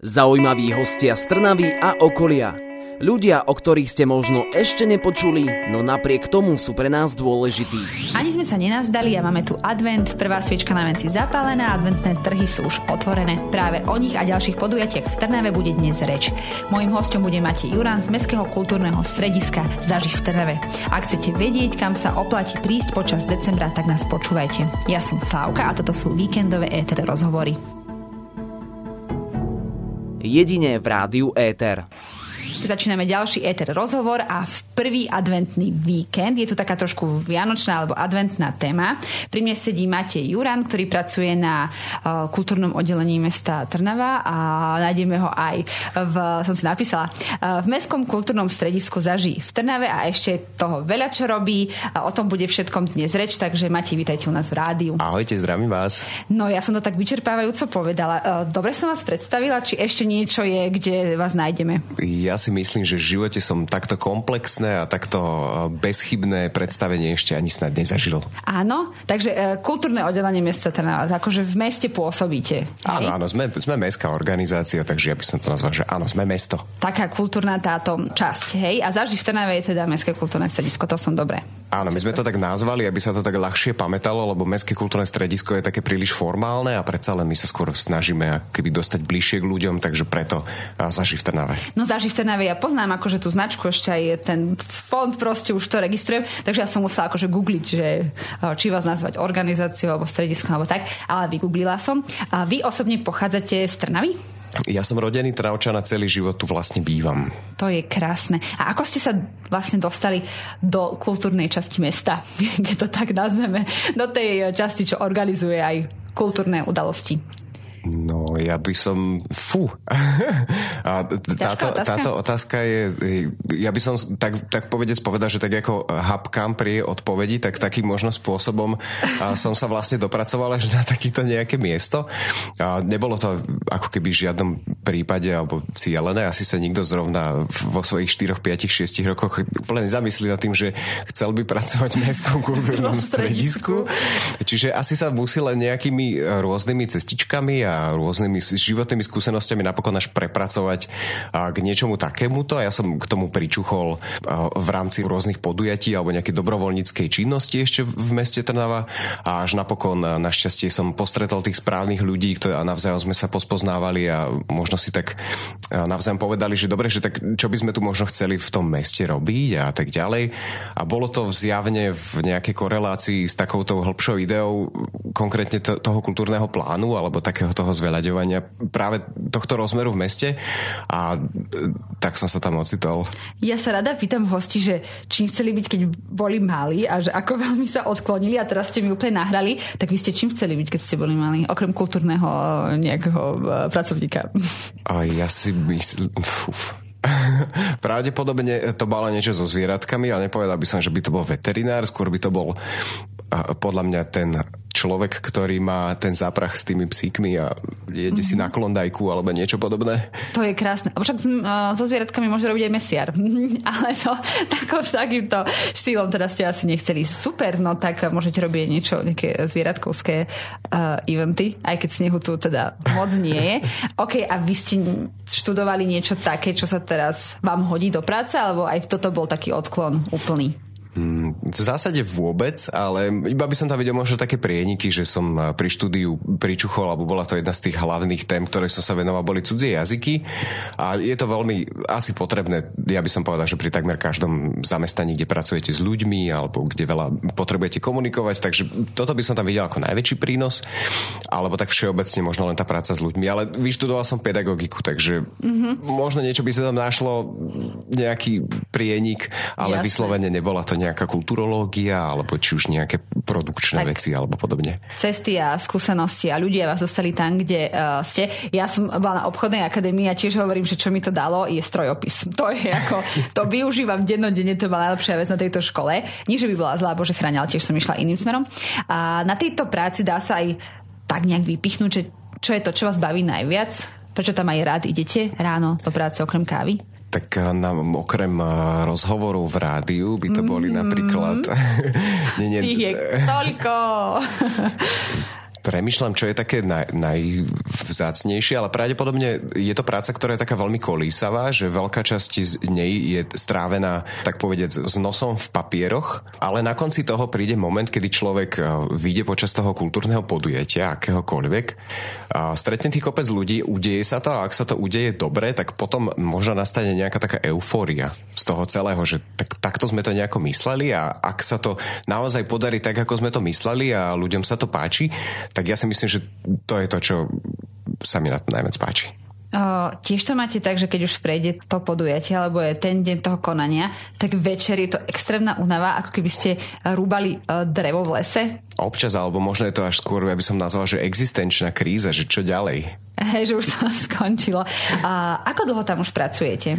Zaujímaví hostia z Trnavy a okolia. Ľudia, o ktorých ste možno ešte nepočuli, no napriek tomu sú pre nás dôležití. Ani sme sa nenazdali a máme tu advent, prvá sviečka na venci zapálená, adventné trhy sú už otvorené. Práve o nich a ďalších podujatiach v Trnave bude dnes reč. Mojím hostom bude Matej Juran z Mestského kultúrneho strediska Zaži v Trnave. Ak chcete vedieť, kam sa oplatí prísť počas decembra, tak nás počúvajte. Ja som Slávka a toto sú víkendové éter rozhovory jedine v rádiu Éter. Začíname ďalší éter rozhovor a v prvý adventný víkend je tu taká trošku vianočná alebo adventná téma. Pri mne sedí Matej Juran, ktorý pracuje na uh, kultúrnom oddelení mesta Trnava a nájdeme ho aj v, som si napísala, uh, v Mestskom kultúrnom stredisku Zaží v Trnave a ešte toho veľa čo robí. Uh, o tom bude všetkom dnes reč, takže Matej, vítajte u nás v rádiu. Ahojte, zdravím vás. No ja som to tak vyčerpávajúco povedala. Uh, dobre som vás predstavila, či ešte niečo je, kde vás nájdeme? Ja si si myslím, že v živote som takto komplexné a takto e, bezchybné predstavenie ešte ani snad nezažil. Áno, takže e, kultúrne oddelenie mesta Trnava, akože v meste pôsobíte. Hej? Áno, áno, sme, sme mestská organizácia, takže ja by som to nazval, že áno, sme mesto. Taká kultúrna táto časť, hej? A zaži v Trnave je teda mestské kultúrne stredisko, to som dobre. Áno, my sme to tak nazvali, aby sa to tak ľahšie pamätalo, lebo mestské kultúrne stredisko je také príliš formálne a predsa len my sa skôr snažíme keby dostať bližšie k ľuďom, takže preto zaži v Trnave. No zaži v Trnave. Ja poznám akože tú značku, ešte aj ten fond proste už to registrujem, takže ja som musela akože googliť, že či vás nazvať organizáciou alebo strediskom alebo tak, ale vygooglila som. A vy osobne pochádzate z Trnavy? Ja som rodený Travčan a celý život tu vlastne bývam. To je krásne. A ako ste sa vlastne dostali do kultúrnej časti mesta, keď to tak nazveme, do tej časti, čo organizuje aj kultúrne udalosti? No, ja by som... Fú. A táto, otázka? táto otázka je... Ja by som tak, tak povedec povedal, že tak ako hapkám pri odpovedi, tak takým možno spôsobom som sa vlastne dopracoval až na takýto nejaké miesto. A nebolo to ako keby v žiadnom prípade alebo cieľené. Asi sa nikto zrovna vo svojich 4, 5, 6 rokoch úplne nezamyslí nad tým, že chcel by pracovať v mestskom kultúrnom stredisku. Čiže asi sa musí len nejakými rôznymi cestičkami a rôznymi životnými skúsenostiami napokon až prepracovať k niečomu takémuto a ja som k tomu pričuchol v rámci rôznych podujatí alebo nejakej dobrovoľníckej činnosti ešte v meste Trnava a až napokon našťastie som postretol tých správnych ľudí a navzájom sme sa pospoznávali a možno si tak navzájom povedali, že dobre, že tak čo by sme tu možno chceli v tom meste robiť a tak ďalej. A bolo to zjavne v nejakej korelácii s takouto hĺbšou ideou konkrétne toho kultúrneho plánu alebo takého toho zveľaďovania práve tohto rozmeru v meste a tak som sa tam ocitol. Ja sa rada pýtam hosti, že čím chceli byť, keď boli malí a že ako veľmi sa odklonili a teraz ste mi úplne nahrali, tak vy ste čím chceli byť, keď ste boli malí, okrem kultúrneho eh, nejakého eh, pracovníka? A ja si myslím... Uf. Pravdepodobne to bolo niečo so zvieratkami, ale nepovedal by som, že by to bol veterinár, skôr by to bol podľa mňa ten človek, ktorý má ten záprach s tými psíkmi a jede mm-hmm. si mhm. na klondajku alebo niečo podobné. To je krásne. Však uh, so zvieratkami môže robiť aj mesiar. Ale to tako, takýmto štýlom teda ste asi nechceli. Super, no tak môžete robiť niečo, nejaké zvieratkovské uh, eventy, aj keď snehu tu teda moc nie je. OK, a vy ste študovali niečo také, čo sa teraz vám hodí do práce, alebo aj toto bol taký odklon úplný? Mm, v zásade vôbec, ale iba by som tam videl možno také prieniky, že som eh, pri štúdiu pričuchol, alebo bola to jedna z tých hlavných tém, ktoré som sa venoval, boli cudzie jazyky a je to veľmi asi potrebné, ja by som povedal, že pri takmer každom zamestnaní, kde pracujete s ľuďmi alebo kde veľa potrebujete komunikovať, takže toto by som tam videl ako najväčší prínos, alebo tak všeobecne možno len tá práca s ľuďmi, ale vyštudoval som pedagogiku, takže mm-hmm. možno niečo by sa tam našlo, nejaký prienik, ale Jasne. vyslovene nebola to nejaká kulturológia, alebo či už nejaké produkčné tak, veci alebo podobne. Cesty a skúsenosti a ľudia vás dostali tam, kde uh, ste. Ja som bola na obchodnej akadémii a tiež hovorím, že čo mi to dalo, je strojopis. To je ako, to využívam dennodenne, to bola najlepšia vec na tejto škole. Nie, že by bola zlá, bože chráňal, tiež som išla iným smerom. A na tejto práci dá sa aj tak nejak vypichnúť, že čo je to, čo vás baví najviac? Prečo tam aj rád idete ráno do práce okrem kávy? Tak eh, na, okrem eh, rozhovoru v rádiu by to boli mm-hmm. napríklad... nie, nie, Tých je toľko! premyšľam, čo je také naj, najvzácnejšie, ale pravdepodobne je to práca, ktorá je taká veľmi kolísavá, že veľká časť z nej je strávená, tak povedať, s nosom v papieroch, ale na konci toho príde moment, kedy človek e, vyjde počas toho kultúrneho podujatia, akéhokoľvek, a stretne tých kopec ľudí, udeje sa to a ak sa to udeje dobre, tak potom možno nastane nejaká taká eufória z toho celého, že tak, takto sme to nejako mysleli a ak sa to naozaj podarí tak, ako sme to mysleli a ľuďom sa to páči, tak ja si myslím, že to je to, čo sa mi na to najviac páči. O, tiež to máte tak, že keď už prejde to podujatie, alebo je ten deň toho konania, tak večer je to extrémna únava, ako keby ste rúbali uh, drevo v lese? Občas, alebo možno je to až skôr, ja by som nazval, že existenčná kríza, že čo ďalej? Hej, že už to skončilo. A ako dlho tam už pracujete?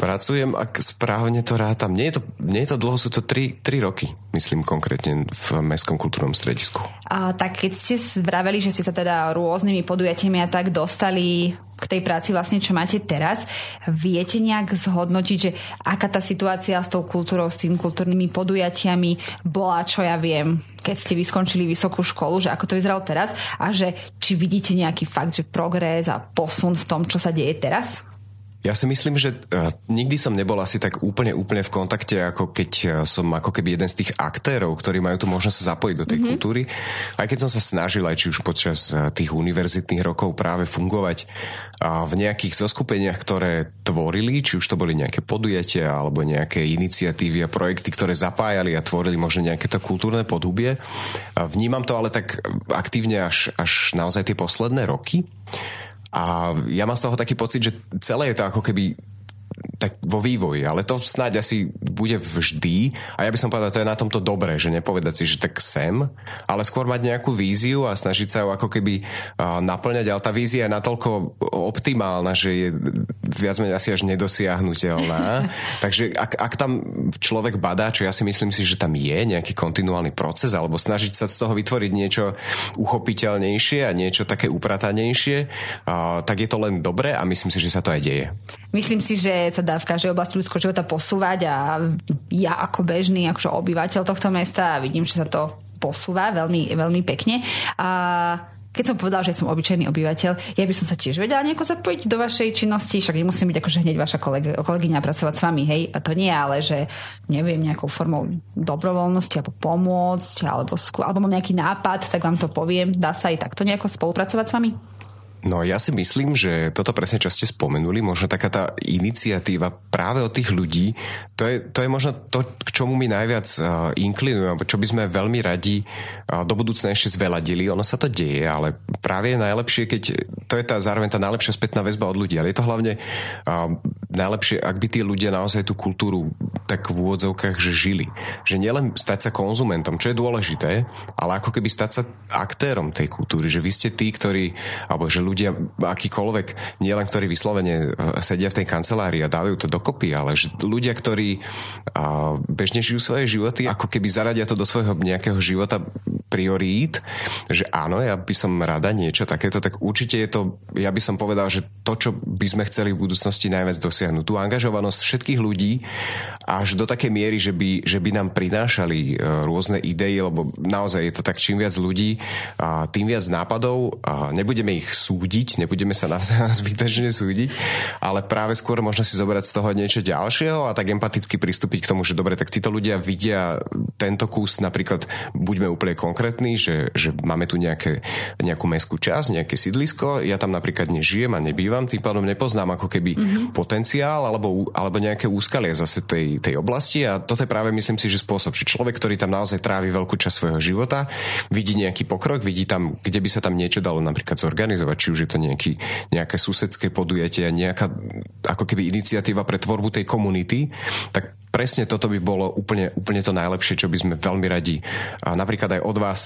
Pracujem, ak správne to rátam. Nie je to, nie je to dlho, sú to 3, 3 roky, myslím konkrétne v Mestskom kultúrnom stredisku. A tak keď ste vraveli, že ste sa teda rôznymi podujatiami a tak dostali k tej práci vlastne, čo máte teraz, viete nejak zhodnotiť, že aká tá situácia s tou kultúrou, s tým kultúrnymi podujatiami bola, čo ja viem, keď ste vyskončili vysokú školu, že ako to vyzeralo teraz a že či vidíte nejaký fakt, že progres a posun v tom, čo sa deje teraz? Ja si myslím, že uh, nikdy som nebol asi tak úplne, úplne v kontakte, ako keď uh, som ako keby jeden z tých aktérov, ktorí majú tu možnosť sa zapojiť do tej mm-hmm. kultúry. Aj keď som sa snažil, aj či už počas uh, tých univerzitných rokov práve fungovať v nejakých zoskupeniach, ktoré tvorili, či už to boli nejaké podujatia alebo nejaké iniciatívy a projekty, ktoré zapájali a tvorili možno nejaké to kultúrne podhubie. Vnímam to ale tak aktívne až, až naozaj tie posledné roky. A ja mám z toho taký pocit, že celé je to ako keby tak vo vývoji, ale to snáď asi bude vždy a ja by som povedal, to je na tomto dobré, že nepovedať si, že tak sem, ale skôr mať nejakú víziu a snažiť sa ju ako keby naplňať, ale tá vízia je natoľko optimálna, že je viac menej asi až nedosiahnutelná. Takže ak, ak tam človek badá, čo ja si myslím si, že tam je nejaký kontinuálny proces, alebo snažiť sa z toho vytvoriť niečo uchopiteľnejšie a niečo také upratanejšie, tak je to len dobré a myslím si, že sa to aj deje. Myslím si, že sa dá v každej oblasti ľudského života posúvať a ja ako bežný akože obyvateľ tohto mesta vidím, že sa to posúva veľmi, veľmi pekne. A keď som povedal, že som obyčajný obyvateľ, ja by som sa tiež vedela nejako zapojiť do vašej činnosti, však nemusím byť akože hneď vaša koleg- kolegyňa pracovať s vami, hej, a to nie, ale že neviem, nejakou formou dobrovoľnosti alebo pomôcť, alebo, skôr, alebo mám nejaký nápad, tak vám to poviem, dá sa aj takto nejako spolupracovať s vami? No ja si myslím, že toto presne, čo ste spomenuli, možno taká tá iniciatíva práve od tých ľudí, to je, to je možno to, k čomu mi najviac uh, inklinujú, čo by sme veľmi radi uh, do budúcna ešte zveladili. Ono sa to deje, ale práve je najlepšie, keď to je tá zároveň tá najlepšia spätná väzba od ľudí, ale je to hlavne uh, najlepšie, ak by tí ľudia naozaj tú kultúru tak v úvodzovkách, že žili. Že nielen stať sa konzumentom, čo je dôležité, ale ako keby stať sa aktérom tej kultúry, že vy ste tí, ktorí, alebo že ľudia akýkoľvek, nielen ktorí vyslovene e, sedia v tej kancelárii a dávajú to dokopy, ale ľudia, ktorí bežne žijú svoje životy, ako keby zaradia to do svojho nejakého života priorít, že áno, ja by som rada niečo takéto, tak určite je to, ja by som povedal, že to, čo by sme chceli v budúcnosti najviac dosiahnuť, tú angažovanosť všetkých ľudí až do takej miery, že by, že by nám prinášali e, rôzne idei, lebo naozaj je to tak, čím viac ľudí, tým viac nápadov, nebudeme ich súdiť, nebudeme sa navzájom zbytočne súdiť, ale práve skôr možno si zobrať z toho niečo ďalšieho a tak empaticky pristúpiť k tomu, že dobre, tak títo ľudia vidia tento kus, napríklad buďme úplne konkrétni, že, že máme tu nejaké, nejakú mestskú časť, nejaké sídlisko, ja tam napríklad nežijem a nebývam, tým pádom nepoznám ako keby mm-hmm. potenciál alebo, alebo nejaké úskalie zase tej, tej oblasti a toto je práve myslím si, že spôsob, že človek, ktorý tam naozaj trávi veľkú časť svojho života, vidí nejaký pokrok, vidí tam, kde by sa tam niečo dalo napríklad zorganizovať, či už je to nejaký, nejaké susedské podujatie, nejaká ako keby iniciatíva pre tvorbu tej komunity, tak presne toto by bolo úplne, úplne to najlepšie, čo by sme veľmi radi a napríklad aj od vás,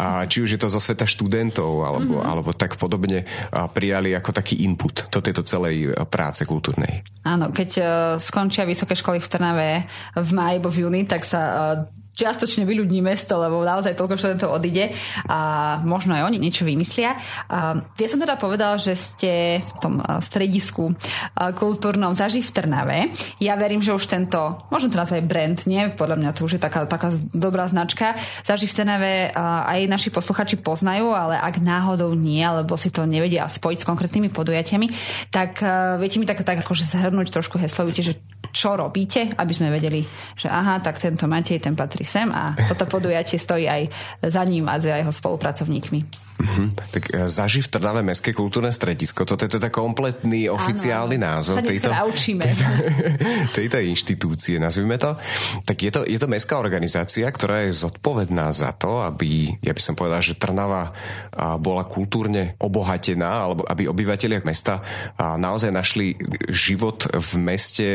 a či už je to zo sveta študentov alebo, mm-hmm. alebo tak podobne a prijali ako taký input do tejto celej práce kultúrnej. Áno, keď uh, skončia vysoké školy v Trnave v máji alebo v júni, tak sa uh, čiastočne vyľudní mesto, lebo naozaj toľko študentov odíde a možno aj oni niečo vymyslia. A ja som teda povedal, že ste v tom stredisku kultúrnom Zaži v Trnave. Ja verím, že už tento, možno to nazvať brand, nie? Podľa mňa to už je taká, taká dobrá značka. Zaži v Trnave aj naši posluchači poznajú, ale ak náhodou nie, alebo si to nevedia spojiť s konkrétnymi podujatiami, tak viete mi tak, tak akože zhrnúť trošku heslovite, že čo robíte, aby sme vedeli, že aha, tak tento Matej, ten patrí sem a toto podujatie stojí aj za ním a za jeho spolupracovníkmi. Uh-huh. Tak e, zaži v Trnave Mestské kultúrne stredisko. Toto je teda kompletný oficiálny ano, názov tejto, tejto, tejto inštitúcie, nazvime to. Tak je to, je to mestská organizácia, ktorá je zodpovedná za to, aby, ja by som povedal, že Trnava bola kultúrne obohatená, alebo aby obyvateľia mesta naozaj našli život v meste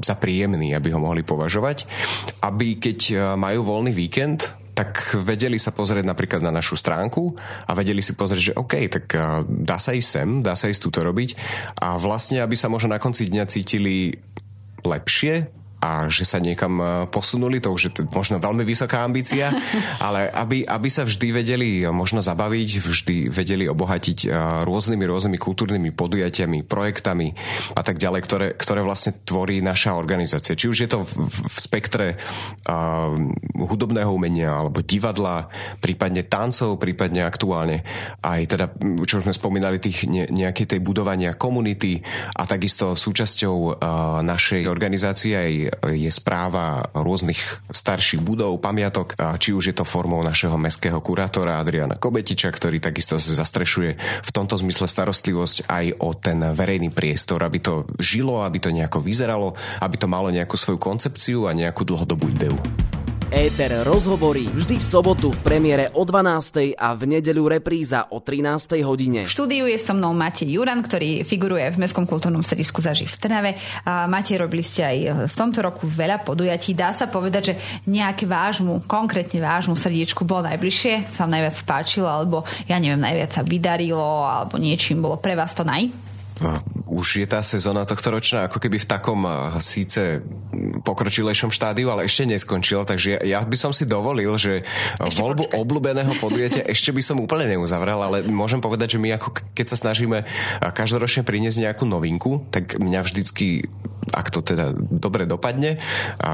za príjemný, aby ho mohli považovať. Aby keď majú voľný víkend, tak vedeli sa pozrieť napríklad na našu stránku a vedeli si pozrieť, že OK, tak dá sa ísť sem, dá sa ísť túto robiť. A vlastne, aby sa možno na konci dňa cítili lepšie, a že sa niekam e, posunuli, to už je možno veľmi vysoká ambícia, ale aby, aby sa vždy vedeli možno zabaviť, vždy vedeli obohatiť e, rôznymi, rôznymi kultúrnymi podujatiami, projektami a tak ďalej, ktoré, ktoré vlastne tvorí naša organizácia. Či už je to v, v spektre uh, hudobného umenia alebo divadla, prípadne tancov, prípadne aktuálne aj teda, čo sme spomínali, tých ne, nejakej tej budovania komunity a takisto súčasťou uh, našej organizácie aj je správa rôznych starších budov, pamiatok, či už je to formou našeho mestského kurátora Adriana Kobetiča, ktorý takisto zastrešuje v tomto zmysle starostlivosť aj o ten verejný priestor, aby to žilo, aby to nejako vyzeralo, aby to malo nejakú svoju koncepciu a nejakú dlhodobú ideu. Éter rozhovorí vždy v sobotu v premiére o 12. a v nedeľu repríza o 13. hodine. V štúdiu je so mnou Matej Juran, ktorý figuruje v Mestskom kultúrnom stredisku Zaži v Trnave. Matej, robili ste aj v tomto roku veľa podujatí. Dá sa povedať, že nejaké vášmu, konkrétne vášmu srdiečku bolo najbližšie, sa vám najviac páčilo, alebo ja neviem, najviac sa vydarilo, alebo niečím bolo pre vás to naj? Už je tá sezóna tohto ročná ako keby v takom síce pokročilejšom štádiu, ale ešte neskončila, takže ja, ja by som si dovolil, že ešte voľbu počkaj. obľúbeného podujatia ešte by som úplne neuzavrel, ale môžem povedať, že my ako keď sa snažíme každoročne priniesť nejakú novinku, tak mňa vždycky ak to teda dobre dopadne,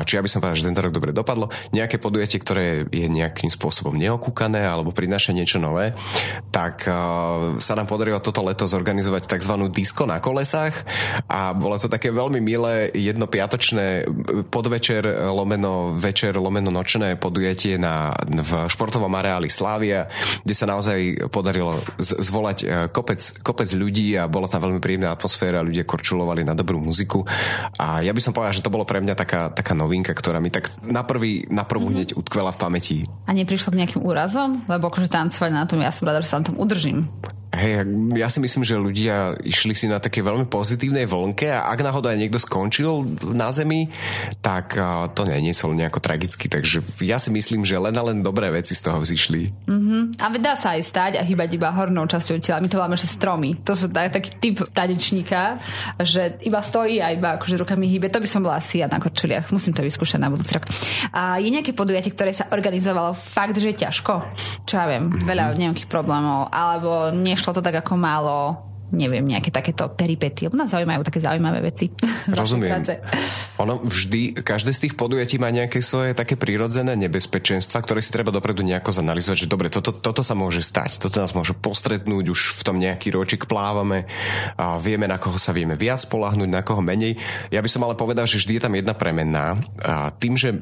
či ja by som povedal, že tento rok dobre dopadlo, nejaké podujatie, ktoré je nejakým spôsobom neokúkané alebo prináša niečo nové, tak sa nám podarilo toto leto zorganizovať tzv. disko na kolesách a bolo to také veľmi milé jednopiatočné podvečer lomeno večer lomeno nočné podujatie na, v športovom areáli Slávia, kde sa naozaj podarilo zvolať e, kopec, kopec ľudí a bola tam veľmi príjemná atmosféra, ľudia korčulovali na dobrú muziku a ja by som povedal, že to bolo pre mňa taká, taká novinka, ktorá mi tak na, prvý, na prvú mm-hmm. hneď utkvela v pamäti. A neprišlo k nejakým úrazom? Lebo akože tancovať na tom, ja som rada, že sa na tom udržím. Hej, ja si myslím, že ľudia išli si na také veľmi pozitívnej vlnke a ak náhodou aj niekto skončil na zemi, tak to neniesol nejako tragicky. Takže ja si myslím, že len a len dobré veci z toho vzýšli. Mm-hmm. A dá sa aj stať a hýbať iba hornou časťou tela. My to máme, že stromy. To sú tak, taký typ tanečníka, že iba stojí a iba akože rukami hýbe. To by som bola asi ja na korčuliach. Musím to vyskúšať na budúci rok. A je nejaké podujatie, ktoré sa organizovalo fakt, že ťažko? Čo ja viem, veľa mm-hmm. nejakých problémov. Alebo nie nešlo to tak ako málo neviem, nejaké takéto peripety. Nás zaujímajú také zaujímavé veci. Rozumiem. Ono vždy, každé z tých podujatí má nejaké svoje také prírodzené nebezpečenstva, ktoré si treba dopredu nejako zanalizovať, že dobre, toto, toto sa môže stať, toto nás môže postretnúť, už v tom nejaký ročik plávame a vieme, na koho sa vieme viac spolahnúť, na koho menej. Ja by som ale povedal, že vždy je tam jedna premenná a tým, že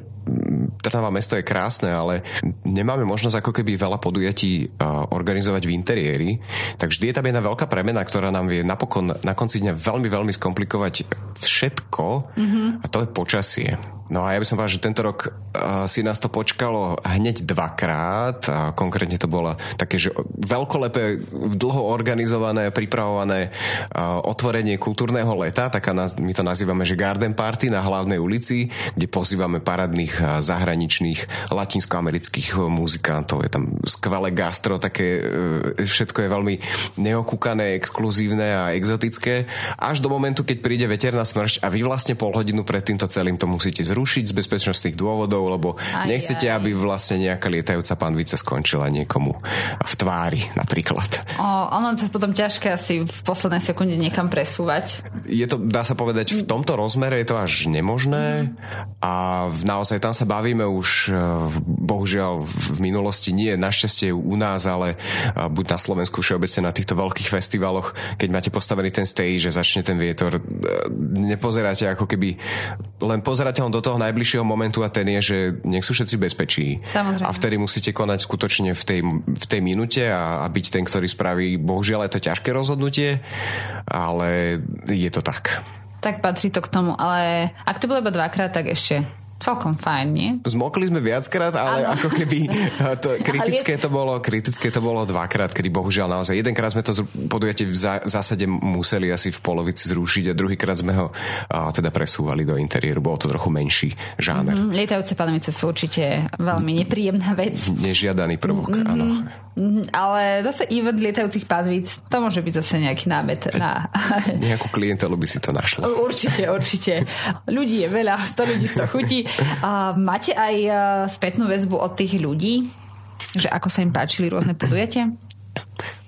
Trnava mesto je krásne, ale nemáme možnosť ako keby veľa podujatí organizovať v interiéri, tak vždy je tam jedna veľká premena, ktorá nám vie napokon na konci dňa veľmi, veľmi skomplikovať všetko mm-hmm. a to je počasie. No a ja by som povedal, že tento rok uh, si nás to počkalo hneď dvakrát. A konkrétne to bolo také, že veľkolepé, dlho organizované, pripravované uh, otvorenie kultúrneho leta, taká nás, my to nazývame, že Garden Party na hlavnej ulici, kde pozývame paradných uh, zahraničných latinskoamerických muzikantov. Je tam skvelé gastro, také uh, všetko je veľmi neokúkané, exkluzívne a exotické, až do momentu, keď príde veterná smršť a vy vlastne pol hodinu pred týmto celým to musíte zrušiť zrušiť z bezpečnostných dôvodov, lebo aj, nechcete, aj. aby vlastne nejaká lietajúca panvica skončila niekomu v tvári napríklad. O, ono to potom ťažké asi v poslednej sekunde niekam presúvať. Je to, dá sa povedať, v tomto rozmere je to až nemožné a naozaj tam sa bavíme už e, bohužiaľ v minulosti nie, našťastie u nás, ale e, buď na Slovensku všeobecne na týchto veľkých festivaloch, keď máte postavený ten stage, že začne ten vietor, e, nepozeráte ako keby len pozeráte len do toho najbližšieho momentu a ten je, že nech sú všetci bezpečí. Samozrejme. A vtedy musíte konať skutočne v tej, v tej minúte a, a byť ten, ktorý spraví, bohužiaľ je to ťažké rozhodnutie, ale je to tak. Tak patrí to k tomu, ale ak to bolo iba dvakrát, tak ešte celkom fajn, nie? Zmokli sme viackrát, ale ano. ako keby to, kritické, to bolo, kritické to bolo dvakrát, kedy bohužiaľ naozaj jedenkrát sme to podujatie v zásade museli asi v polovici zrušiť a druhýkrát sme ho a, teda presúvali do interiéru. Bolo to trochu menší žáner. Mm-hmm. Lietajúce panovice sú určite veľmi nepríjemná vec. Nežiadaný prvok, mm-hmm. áno. Mm, ale zase event lietajúcich padvíc, to môže byť zase nejaký námet na... Nejakú klientelu by si to našla. Určite, určite. Ľudí je veľa, 100 ľudí, 100 chutí. A máte aj e, spätnú väzbu od tých ľudí, že ako sa im páčili rôzne podujatia?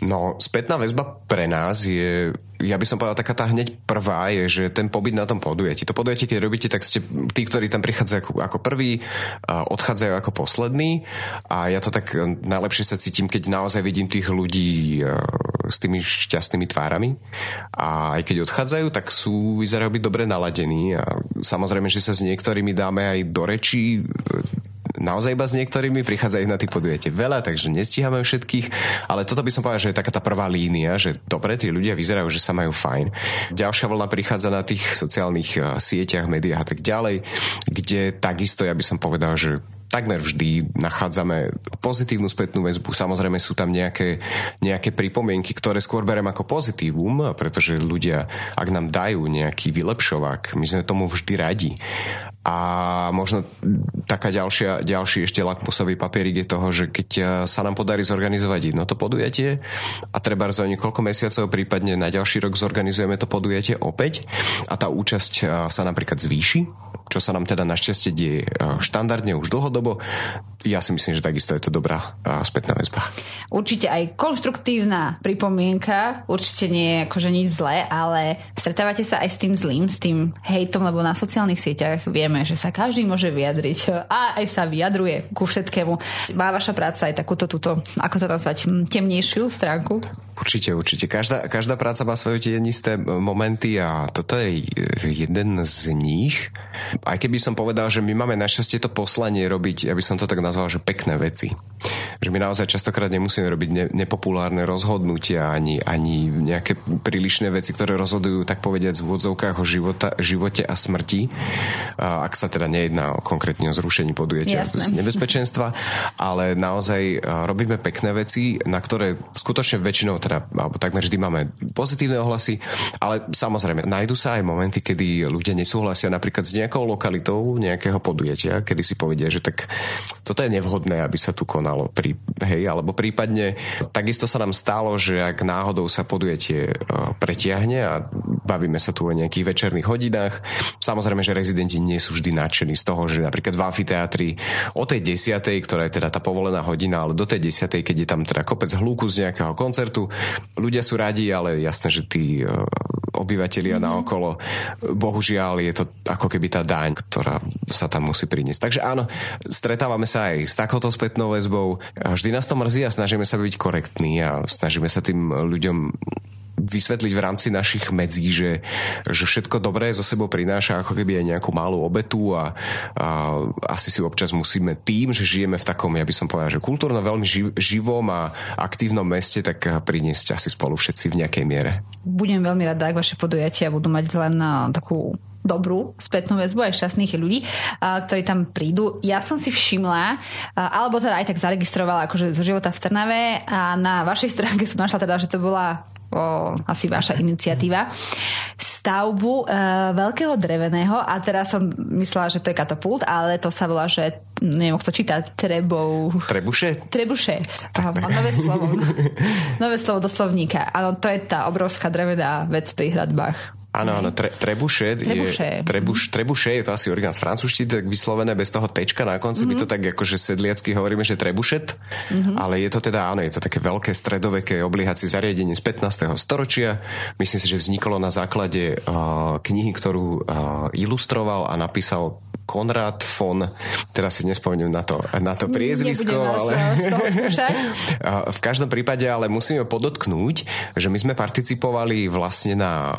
No, spätná väzba pre nás je ja by som povedal, taká tá hneď prvá je, že ten pobyt na tom podujatí. To podujatie, keď robíte, tak ste tí, ktorí tam prichádzajú ako, ako prví, odchádzajú ako poslední a ja to tak e, najlepšie sa cítim, keď naozaj vidím tých ľudí e, s tými šťastnými tvárami a aj keď odchádzajú, tak sú, vyzerajú byť dobre naladení a samozrejme, že sa s niektorými dáme aj do rečí, naozaj iba s niektorými, prichádza ich na tých podujete veľa, takže nestíhame všetkých, ale toto by som povedal, že je taká tá prvá línia, že dobre, tí ľudia vyzerajú, že sa majú fajn. Ďalšia vlna prichádza na tých sociálnych eh, sieťach, médiách a tak ďalej, kde takisto ja by som povedal, že takmer vždy nachádzame pozitívnu spätnú väzbu. Samozrejme sú tam nejaké, nejaké pripomienky, ktoré skôr berem ako pozitívum, pretože ľudia, ak nám dajú nejaký vylepšovák, my sme tomu vždy radi. A možno taká ďalšia, ďalší ešte lakmusový papierik je toho, že keď e, sa nám podarí zorganizovať jedno to podujatie a treba za niekoľko mesiacov, prípadne na ďalší rok zorganizujeme to podujatie opäť a tá účasť e, sa napríklad zvýši, čo sa nám teda našťastie deje e, štandardne už dlhodobo, ja si myslím, že takisto je to dobrá spätná väzba. Určite aj konštruktívna pripomienka, určite nie je akože nič zlé, ale stretávate sa aj s tým zlým, s tým hejtom, lebo na sociálnych sieťach vieme, že sa každý môže vyjadriť a aj sa vyjadruje ku všetkému. Má vaša práca aj takúto túto, ako to nazvať, temnejšiu stránku? Určite, určite. Každá, každá práca má svoje tienisté momenty a toto je jeden z nich. Aj keby som povedal, že my máme našťastie to poslanie robiť, ja by som to tak nazval, že pekné veci. Že my naozaj častokrát nemusíme robiť ne, nepopulárne rozhodnutia ani, ani nejaké prílišné veci, ktoré rozhodujú, tak povediať, v úvodzovkách o života, živote a smrti. A ak sa teda nejedná o konkrétne o zrušení podujatia z nebezpečenstva, ale naozaj robíme pekné veci, na ktoré skutočne väčšinou teda, alebo takmer vždy máme pozitívne ohlasy, ale samozrejme, nájdú sa aj momenty, kedy ľudia nesúhlasia napríklad s nejakou lokalitou nejakého podujatia, kedy si povedia, že tak toto je nevhodné, aby sa tu konalo pri, hej, alebo prípadne takisto sa nám stalo, že ak náhodou sa podujatie uh, pretiahne a bavíme sa tu o nejakých večerných hodinách, samozrejme, že rezidenti nie sú vždy nadšení z toho, že napríklad v amfiteátri o tej desiatej, ktorá je teda tá povolená hodina, ale do tej desiatej, keď je tam teda kopec hľúku z nejakého koncertu, ľudia sú radi, ale jasné, že tí e, obyvateľia mm-hmm. naokolo, bohužiaľ je to ako keby tá daň, ktorá sa tam musí priniesť. Takže áno, stretávame sa aj s takouto spätnou väzbou. Vždy nás to mrzí a snažíme sa byť korektní a snažíme sa tým ľuďom vysvetliť v rámci našich medzí, že, že všetko dobré zo sebou prináša ako keby aj nejakú malú obetu a, a asi si občas musíme tým, že žijeme v takom, ja by som povedal, že kultúrno veľmi živ, živom a aktívnom meste, tak priniesť asi spolu všetci v nejakej miere. Budem veľmi rada, ak vaše podujatia budú mať len takú dobrú spätnú väzbu aj šťastných ľudí, ktorí tam prídu. Ja som si všimla, alebo teda aj tak zaregistrovala akože zo života v Trnave a na vašej stránke som našla teda, že to bola o, asi vaša iniciatíva, stavbu e, veľkého dreveného a teraz som myslela, že to je katapult, ale to sa volá, že neviem, kto číta, trebou... Trebuše? Trebuše. Aha, nové slovo. nové slovo do slovníka. Áno, to je tá obrovská drevená vec pri hradbách. Áno, áno, tre, trebuše, je, trebuš, trebuše je to asi origán z francúzštiny, tak vyslovené bez toho tečka na konci, mm-hmm. by to mhm. tak akože sedliacky hovoríme, že trebušet, mm-hmm. ale je to teda, áno, je to také veľké stredoveké oblihacie zariadenie z 15. storočia. Myslím si, že vzniklo na základe uh, knihy, ktorú uh, ilustroval a napísal Konrad von, teraz si nespomeniem na to, na to priezvisko, ale v každom prípade ale musíme podotknúť, že my sme participovali vlastne na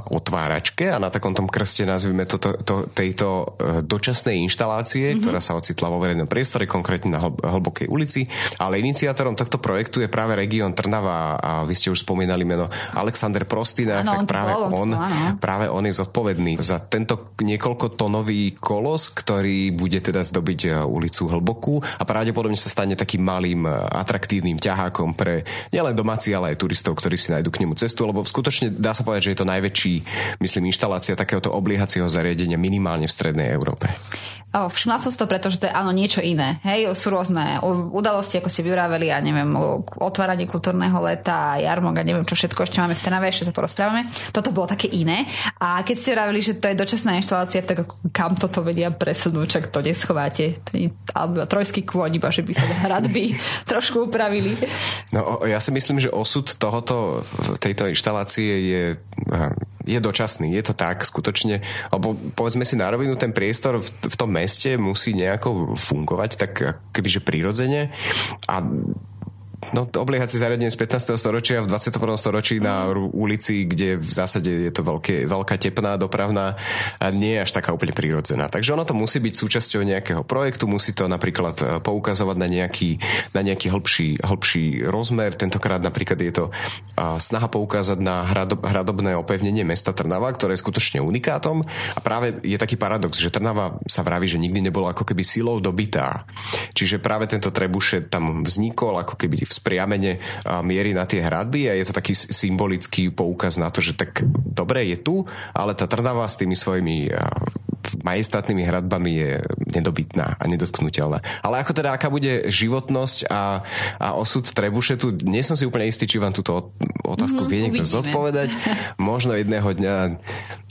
otváračke a na takom tom krste nazvime to, to, to, tejto e, dočasnej inštalácie, mm-hmm. ktorá sa ocitla vo verejnom priestore, konkrétne na Hlbokej ulici, ale iniciátorom tohto projektu je práve región Trnava a vy ste už spomínali meno Alexander Prostina, tak práve on, on práve on je zodpovedný za tento niekoľko tonový kolos, ktorý ktorý bude teda zdobiť e, ulicu Hlbokú a pravdepodobne sa stane takým malým e, atraktívnym ťahákom pre nielen domáci, ale aj turistov, ktorí si nájdu k nemu cestu, lebo skutočne dá sa povedať, že je to najväčší, myslím, inštalácia takéhoto obliehacieho zariadenia minimálne v strednej Európe. Oh, všimla som to, pretože to je áno niečo iné. Hej, sú rôzne udalosti, ako ste vyurávali, ja neviem, otváranie kultúrneho leta, jarmok a neviem, čo všetko ešte máme v Tenave, ešte sa porozprávame. Toto bolo také iné. A keď ste vravili, že to je dočasná inštalácia, tak kam toto vedia presunúť, čak to neschováte. Alebo trojský kôň, iba že by sa hradby trošku upravili. No, ja si myslím, že osud tohoto, tejto inštalácie je je dočasný, je to tak skutočne, alebo povedzme si na rovinu, ten priestor v, v tom meste musí nejako fungovať tak kebyže prirodzene. A No, obliehacie zariadenie z 15. storočia v 21. storočí na ulici, kde v zásade je to veľké, veľká tepná dopravná a nie je až taká úplne prírodzená. Takže ono to musí byť súčasťou nejakého projektu, musí to napríklad e, poukazovať na nejaký, na nejaký hĺbší, hĺbší rozmer. Tentokrát napríklad je to snaha poukázať na hradob, hradobné opevnenie mesta Trnava, ktoré je skutočne unikátom. A práve je taký paradox, že Trnava sa vraví, že nikdy nebola ako keby silou dobitá. Čiže práve tento trebuše tam vznikol ako keby vzpriamene miery na tie hradby a je to taký symbolický poukaz na to, že tak dobre je tu, ale tá Trnava s tými svojimi majestátnymi hradbami je nedobytná a nedotknutelná. Ale ako teda, aká bude životnosť a, a osud Trebušetu, nie som si úplne istý, či vám túto otázku mm-hmm, vie niekto uvidíme. zodpovedať. Možno jedného dňa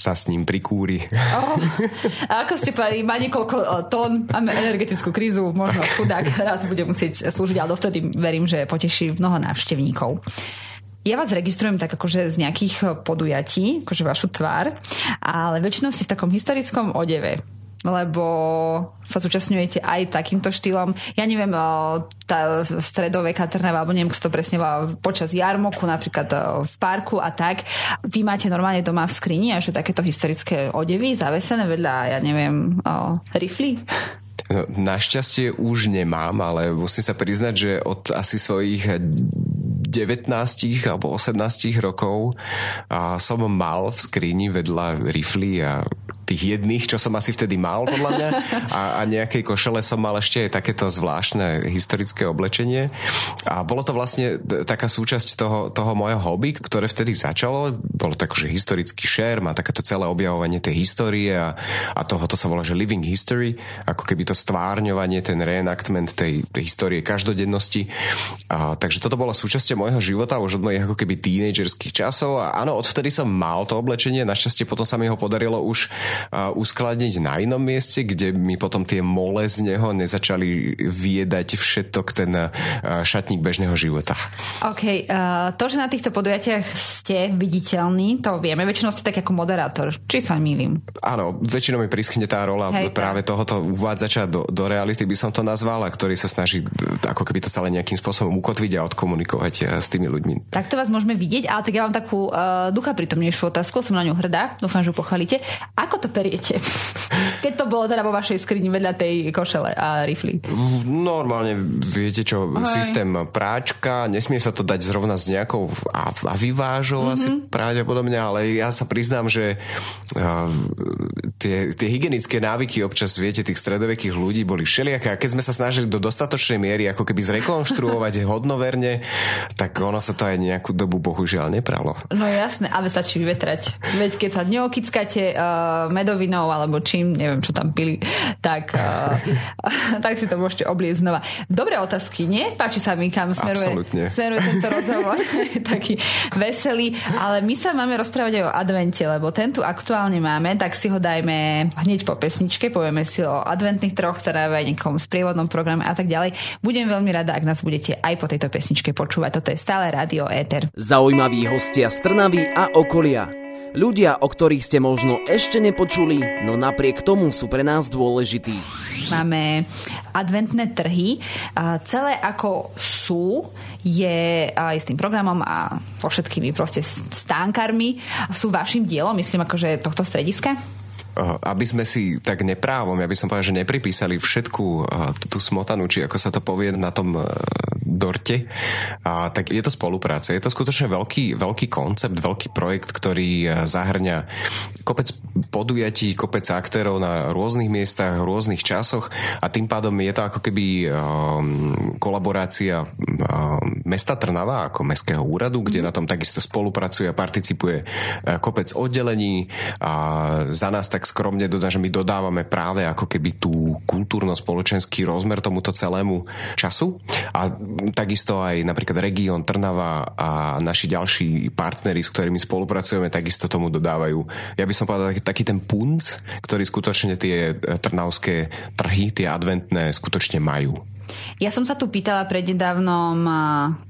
sa s ním prikúri. Oh, a ako ste povedali, má niekoľko tón, máme energetickú krízu, možno chudák raz bude musieť slúžiť, ale dovtedy verím, že poteší mnoho návštevníkov. Ja vás registrujem tak akože z nejakých podujatí, akože vašu tvár, ale väčšinou ste v takom historickom odeve lebo sa zúčastňujete aj takýmto štýlom. Ja neviem, tá stredoveká Trnava, alebo neviem, kto to presne volá, počas jarmoku, napríklad v parku a tak. Vy máte normálne doma v skrini až takéto historické odevy zavesené vedľa, ja neviem, rifly? Našťastie už nemám, ale musím sa priznať, že od asi svojich 19 alebo 18 rokov som mal v skrini vedľa rifly a tých jedných, čo som asi vtedy mal, podľa mňa. A, a nejakej košele som mal ešte aj takéto zvláštne historické oblečenie. A bolo to vlastne taká súčasť toho, toho môjho hobby, ktoré vtedy začalo. Bolo to akože historický share, má takéto celé objavovanie tej histórie a, a toho to sa volá, že living history, ako keby to stvárňovanie, ten reenactment tej, tej histórie každodennosti. A, takže toto bolo súčasťou môjho života už od mojich ako keby tínedžerských časov a áno, odvtedy som mal to oblečenie, našťastie potom sa mi ho podarilo už uskladniť na inom mieste, kde mi potom tie mole z neho nezačali viedať všetok ten šatník bežného života. OK, uh, to, že na týchto podujatiach ste viditeľní, to vieme. Väčšinou ste tak ako moderátor. Či sa milím? Áno, väčšinou mi prischne tá rola Hej, práve tá. tohoto uvádzača do, do reality by som to nazval, a ktorý sa snaží ako keby to len nejakým spôsobom ukotviť a odkomunikovať s tými ľuďmi. Tak to vás môžeme vidieť, ale tak ja mám takú uh, ducha pritomnejšiu otázku, som na ňu hrdá, dúfam, že ju pochválite. Ako to periete? Keď to bolo teda vo vašej skrini vedľa tej košele a rifly. Normálne, viete čo, Hej. systém práčka, nesmie sa to dať zrovna s nejakou a vyvážou mm-hmm. asi pravdepodobne, ale ja sa priznám, že uh, tie, tie hygienické návyky občas, viete, tých stredovekých ľudí boli všelijaké a keď sme sa snažili do dostatočnej miery ako keby zrekonštruovať hodnoverne, tak ono sa to aj nejakú dobu bohužiaľ nepralo. No jasné, ale stačí vyvetrať. Veď keď sa neokickáte uh, medovinou alebo čím, neviem, čo tam pili, tak, uh, tak si to môžete obliecť znova. Dobré otázky, nie? Páči sa mi, kam smeruje, smeruje tento rozhovor. Taký veselý. Ale my sa máme rozprávať aj o advente, lebo ten tu aktuálne máme, tak si ho dajme hneď po pesničke, povieme si o adventných troch, teda aj nejakom sprievodnom programe a tak ďalej. Budem veľmi rada, ak nás budete aj po tejto pesničke počúvať. Toto je stále Radio Éter. Zaujímaví hostia z Trnavy a okolia. Ľudia, o ktorých ste možno ešte nepočuli, no napriek tomu sú pre nás dôležití. Máme adventné trhy. Celé ako sú, je aj s tým programom a po všetkými proste stánkarmi sú vašim dielom, myslím akože tohto strediska? Aby sme si tak neprávom, ja by som povedal, že nepripísali všetku tú smotanu, či ako sa to povie na tom dorte, a, tak je to spolupráca. Je to skutočne veľký, veľký koncept, veľký projekt, ktorý zahrňa kopec podujatí, kopec aktérov na rôznych miestach, v rôznych časoch a tým pádom je to ako keby um, kolaborácia um, mesta Trnava ako mestského úradu, kde mm. na tom takisto spolupracuje a participuje kopec oddelení a za nás tak skromne dodá, že my dodávame práve ako keby tú kultúrno-spoločenský rozmer tomuto celému času a takisto aj napríklad región Trnava a naši ďalší partneri, s ktorými spolupracujeme, takisto tomu dodávajú. Ja by som povedal taký, taký ten punc, ktorý skutočne tie trnavské trhy, tie adventné skutočne majú. Ja som sa tu pýtala prednedávnom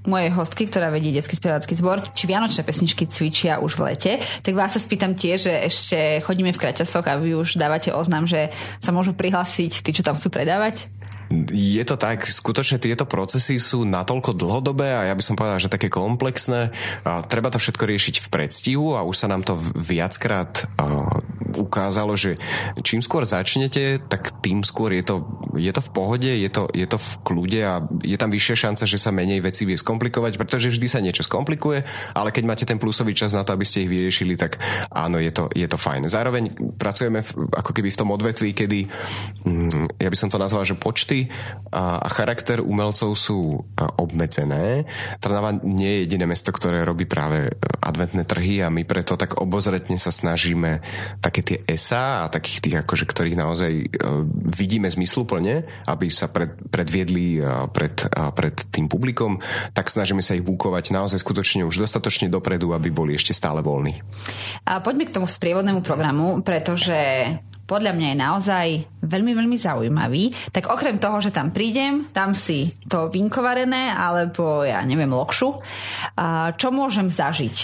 mojej hostky, ktorá vedie detský spevácky zbor, či vianočné pesničky cvičia už v lete. Tak vás sa spýtam tiež, že ešte chodíme v kraťasoch a vy už dávate oznam, že sa môžu prihlásiť tí, čo tam chcú predávať? Je to tak, skutočne tieto procesy sú natoľko dlhodobé a ja by som povedal, že také komplexné. A treba to všetko riešiť v predstihu a už sa nám to viackrát ukázalo, že čím skôr začnete, tak tým skôr je to, je to v pohode, je to, je to v kľude a je tam vyššia šanca, že sa menej veci vie skomplikovať, pretože vždy sa niečo skomplikuje, ale keď máte ten plusový čas na to, aby ste ich vyriešili, tak áno, je to, je to fajn. Zároveň pracujeme v, ako keby v tom odvetví, kedy mm, ja by som to nazval, že počty a, a charakter umelcov sú obmedzené. Trnava nie je jediné mesto, ktoré robí práve e, adventné trhy a my preto tak obozretne sa snažíme také tie esa a takých tých, akože, ktorých naozaj uh, vidíme zmysluplne, aby sa pred, predviedli pred, pred tým publikom, tak snažíme sa ich búkovať naozaj skutočne už dostatočne dopredu, aby boli ešte stále voľní. A poďme k tomu sprievodnému programu, pretože podľa mňa je naozaj veľmi, veľmi zaujímavý. Tak okrem toho, že tam prídem, tam si to vinkovarené alebo ja neviem, lokšu, čo môžem zažiť?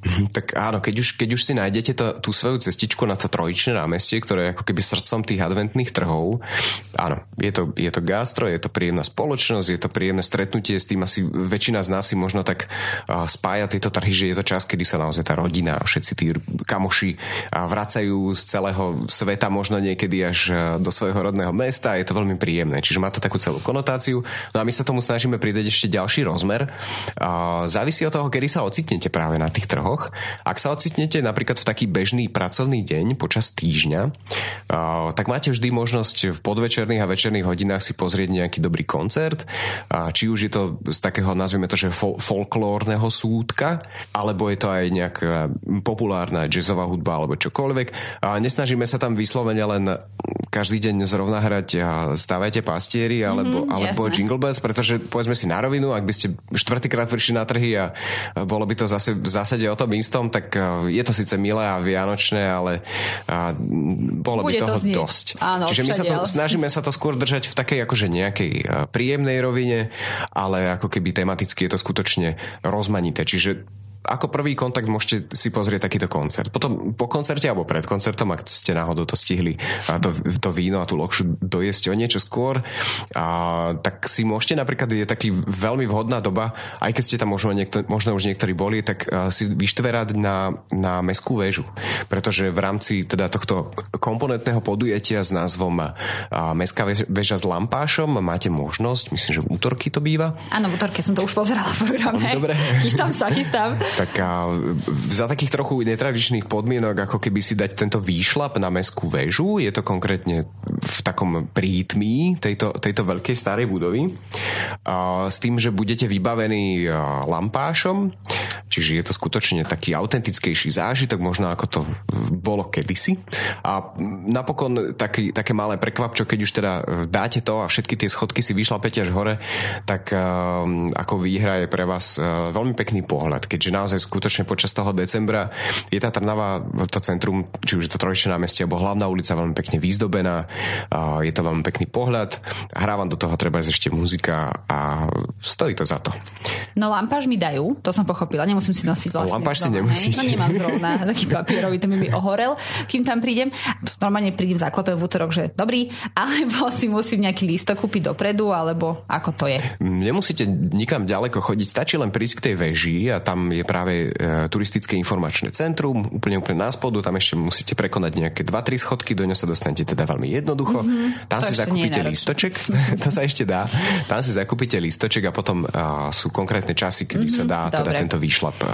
Mhm, tak áno, keď už, keď už si nájdete to, tú svoju cestičku na to trojičné námestie, ktoré je ako keby srdcom tých adventných trhov, áno, je to, je to gastro, je to príjemná spoločnosť, je to príjemné stretnutie, s tým asi väčšina z nás si možno tak uh, spája tieto trhy, že je to čas, kedy sa naozaj tá rodina a všetci tí kamoši uh, vracajú z celého sveta, možno niekedy až uh, do svojho rodného mesta je to veľmi príjemné. Čiže má to takú celú konotáciu. No a my sa tomu snažíme pridať ešte ďalší rozmer. Uh, závisí od toho, kedy sa ocitnete práve na tých trhoch trhoch. Ak sa ocitnete napríklad v taký bežný pracovný deň počas týždňa, tak máte vždy možnosť v podvečerných a večerných hodinách si pozrieť nejaký dobrý koncert. Či už je to z takého, nazvime to, že folklórneho súdka, alebo je to aj nejaká populárna jazzová hudba alebo čokoľvek. Nesnažíme sa tam vyslovene len každý deň zrovna hrať stávajte pastieri alebo, mm-hmm, alebo Jingle Bells, pretože povedzme si na rovinu, ak by ste štvrtýkrát prišli na trhy a bolo by to zase v zásade o tom istom, tak e, je to síce milé a vianočné, ale bolo Bude by toho to dosť. Áno, Čiže my sa to, snažíme sa to skôr držať v takej akože nejakej e, príjemnej rovine, ale ako keby tematicky je to skutočne rozmanité. Čiže ako prvý kontakt môžete si pozrieť takýto koncert. Potom po koncerte alebo pred koncertom, ak ste náhodou to stihli a to, to víno a tú lokšu dojesť o niečo skôr, a, tak si môžete napríklad, je taký veľmi vhodná doba, aj keď ste tam možno, niekto, možno už niektorí boli, tak a, si vyštverať na, na meskú väžu. Pretože v rámci teda tohto komponentného podujatia s názvom a, Meská väža s lampášom máte možnosť, myslím, že v útorky to býva. Áno, v útorky som to už pozerala v programe. Dobre. Chystám sa, chystám tak a za takých trochu netradičných podmienok, ako keby si dať tento výšlap na meskú väžu, je to konkrétne v takom prítmí tejto, tejto veľkej starej budovy, s tým, že budete vybavení lampášom, čiže je to skutočne taký autentickejší zážitok, možno ako to bolo kedysi. A napokon taký, také malé prekvapčo, keď už teda dáte to a všetky tie schodky si vyšlapete až hore, tak ako výhra je pre vás veľmi pekný pohľad, keďže naozaj skutočne počas toho decembra je tá Trnava, to centrum, či už je to Trojčné námestie alebo hlavná ulica veľmi pekne vyzdobená, je to veľmi pekný pohľad, hrávam do toho treba ešte muzika a stojí to za to. No lampáž mi dajú, to som pochopila, nemusím si nosiť vlastne. Lampáž si nemusíš. No nemám zrovna, taký papierový, to mi by ohorel, kým tam prídem. Normálne prídem, zaklopem v útorok, že dobrý, alebo si musím nejaký lístok kúpiť dopredu, alebo ako to je. Nemusíte nikam ďaleko chodiť, stačí len prísť k tej veži a tam je práve e, turistické informačné centrum, úplne úplne na spodu, tam ešte musíte prekonať nejaké 2-3 schodky, do ňa sa dostanete teda veľmi jednoducho. Mm-hmm, tam si zakúpite lístoček, to sa ešte dá, tam si zakúpite lístoček a potom uh, sú konkrétne časy, kedy mm-hmm, sa dá teda dobre. teda tento výšlap uh,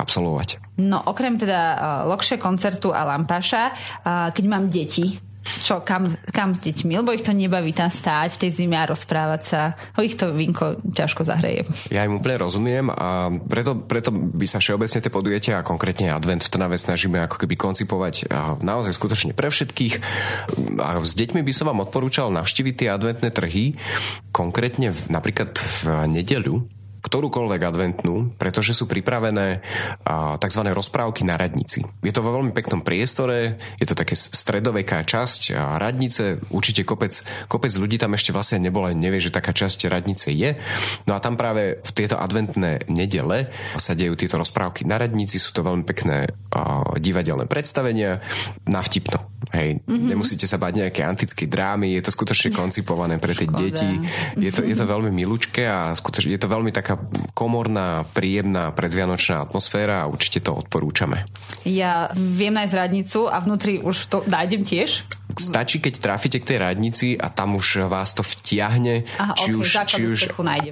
absolvovať. No okrem teda uh, Lokše koncertu a Lampáša, uh, keď mám deti, čo, kam, kam s deťmi, lebo ich to nebaví tam stáť v tej zime a rozprávať sa. O ich to vinko ťažko zahreje. Ja im úplne rozumiem a preto, preto by sa všeobecne tie podujatia a konkrétne advent v Trnave snažíme ako keby koncipovať naozaj skutočne pre všetkých. A s deťmi by som vám odporúčal navštíviť tie adventné trhy, konkrétne v, napríklad v nedeľu ktorúkoľvek adventnú, pretože sú pripravené tzv. rozprávky na radnici. Je to vo veľmi peknom priestore, je to také stredoveká časť radnice, určite kopec, kopec ľudí tam ešte vlastne nebolo, nevie, že taká časť radnice je. No a tam práve v tieto adventné nedele sa dejú tieto rozprávky na radnici, sú to veľmi pekné divadelné predstavenia na vtipno. Hej, mm-hmm. nemusíte sa bať nejaké antické drámy, je to skutočne koncipované pre tie Škoda. deti. Je to, je to veľmi milúčke a skutočne je to veľmi taká komorná, príjemná predvianočná atmosféra a určite to odporúčame. Ja viem nájsť radnicu a vnútri už to nájdem tiež stačí, keď trafíte k tej radnici a tam už vás to vtiahne. Aha, či okay, už, či už,